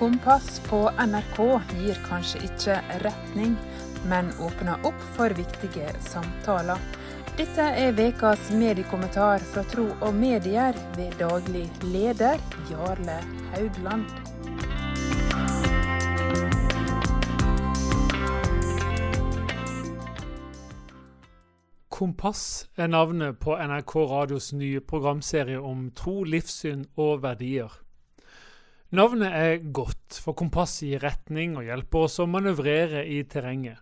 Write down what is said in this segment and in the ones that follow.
Kompass på NRK gir kanskje ikke retning, men åpner opp for viktige samtaler. Dette er ukas mediekommentar fra Tro og Medier ved daglig leder Jarle Haugland. Kompass er navnet på NRK Radios nye programserie om tro, livssyn og verdier. Navnet er godt, for kompasset gir retning og hjelper oss å manøvrere i terrenget.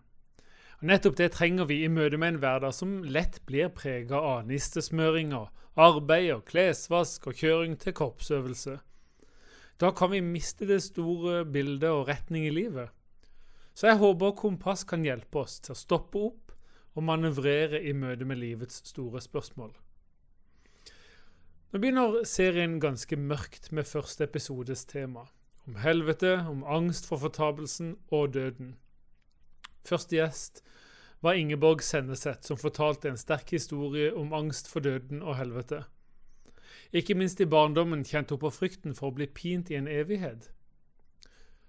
Og nettopp det trenger vi i møte med en hverdag som lett blir prega av nistesmøringer, arbeid og klesvask og kjøring til korpsøvelse. Da kan vi miste det store bildet og retning i livet. Så jeg håper Kompass kan hjelpe oss til å stoppe opp og manøvrere i møte med livets store spørsmål. Nå begynner serien ganske mørkt med første episodes tema, om helvete, om angst for fortapelsen og døden. Første gjest var Ingeborg Senneset, som fortalte en sterk historie om angst for døden og helvete. Ikke minst i barndommen kjente hun på frykten for å bli pint i en evighet.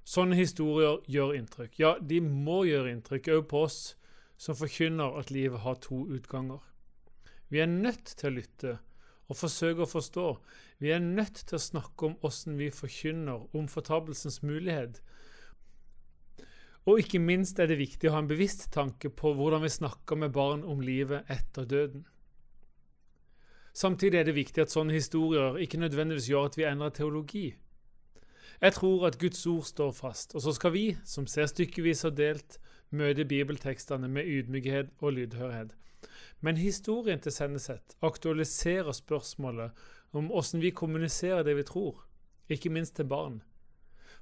Sånne historier gjør inntrykk. Ja, de må gjøre inntrykk òg på oss som forkynner at livet har to utganger. Vi er nødt til å lytte og forsøke å forstå. Vi er nødt til å snakke om åssen vi forkynner om fortapelsens mulighet. Og ikke minst er det viktig å ha en bevisst tanke på hvordan vi snakker med barn om livet etter døden. Samtidig er det viktig at sånne historier ikke nødvendigvis gjør at vi endrer teologi. Jeg tror at Guds ord står fast, og så skal vi, som ser stykkevis og delt, møte bibeltekstene med ydmykhet og lydhørhet. Men historien til Senneset aktualiserer spørsmålet om hvordan vi kommuniserer det vi tror, ikke minst til barn.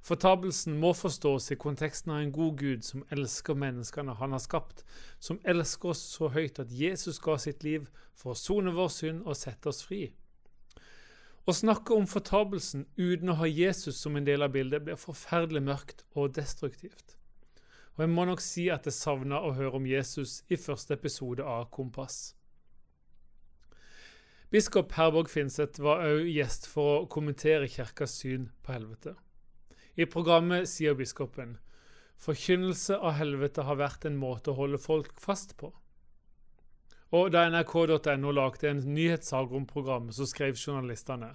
Fortapelsen må forstås i konteksten av en god Gud som elsker menneskene han har skapt, som elsker oss så høyt at Jesus ga sitt liv for å sone vår synd og sette oss fri. Å snakke om fortapelsen uten å ha Jesus som en del av bildet blir forferdelig mørkt og destruktivt. Og jeg må nok si at jeg savna å høre om Jesus i første episode av Kompass. Biskop Herborg Finseth var òg gjest for å kommentere kirkas syn på helvete. I programmet sier biskopen forkynnelse av helvete har vært en måte å holde folk fast på. Og da nrk.no lagde en nyhetssak om programmet, så skrev journalistene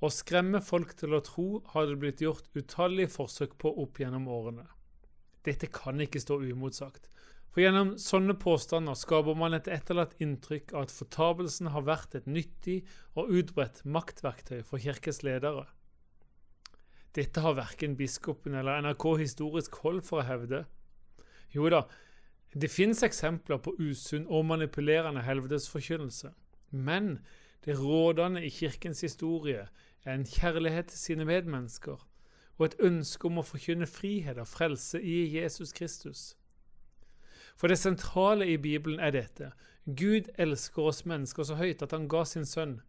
å skremme folk til å tro har det blitt gjort utallige forsøk på opp gjennom årene. Dette kan ikke stå uimotsagt. For gjennom sånne påstander skaper man et etterlatt inntrykk av at fortapelsen har vært et nyttig og utbredt maktverktøy for kirkes ledere. Dette har verken biskopen eller NRK historisk hold for å hevde. Jo da, det finnes eksempler på usunn og manipulerende helvetesforkynnelse, men det rådende i kirkens historie er en kjærlighet til sine medmennesker og et ønske om å forkynne frihet og frelse i Jesus Kristus. For det sentrale i Bibelen er dette. Gud elsker oss mennesker så høyt at han ga sin sønn,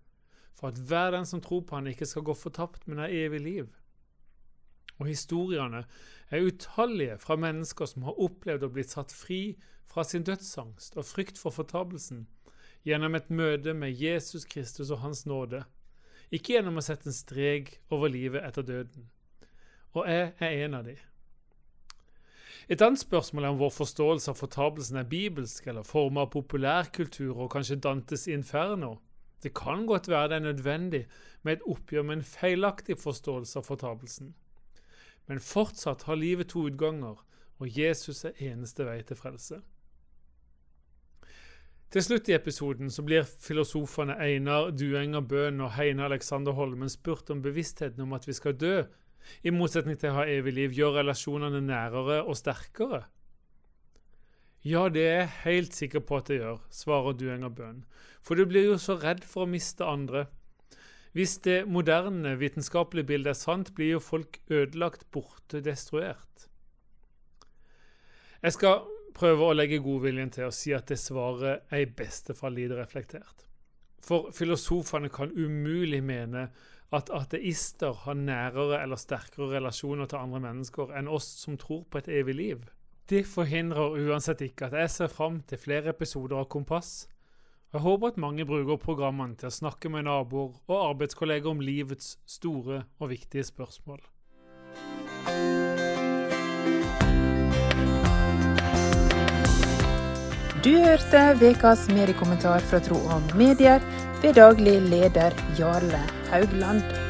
for at hver den som tror på han ikke skal gå fortapt, men ha evig liv. Og historiene er utallige fra mennesker som har opplevd å bli satt fri fra sin dødsangst og frykt for fortapelsen gjennom et møte med Jesus Kristus og Hans nåde, ikke gjennom å sette en strek over livet etter døden og jeg er en av de. Et annet spørsmål er om vår forståelse av fortapelsen er bibelsk eller formet av populærkultur og kanskje Dantes inferno. Det kan godt være det er nødvendig med et oppgjør med en feilaktig forståelse av fortapelsen. Men fortsatt har livet to utganger, og Jesus er eneste vei til frelse. Til slutt i episoden så blir filosofene Einar Duenger Bøhn og Heine Alexander Holmen spurt om bevisstheten om at vi skal dø i motsetning til å ha evig liv, gjør relasjonene nærere og sterkere? Ja, det er jeg helt sikker på at det gjør, svarer Duenger Bøhn, for du blir jo så redd for å miste andre. Hvis det moderne vitenskapelige bildet er sant, blir jo folk ødelagt, borte, destruert. Jeg skal prøve å legge godviljen til å si at det svaret er i beste fall lite reflektert. For filosofene kan umulig mene at ateister har nærere eller sterkere relasjoner til andre mennesker enn oss som tror på et evig liv. Det forhindrer uansett ikke at jeg ser fram til flere episoder av Kompass. Jeg håper at mange bruker programmene til å snakke med naboer og arbeidskolleger om livets store og viktige spørsmål. Du hørte ukas mediekommentar fra Tro og medier ved daglig leder Jarle Haugland.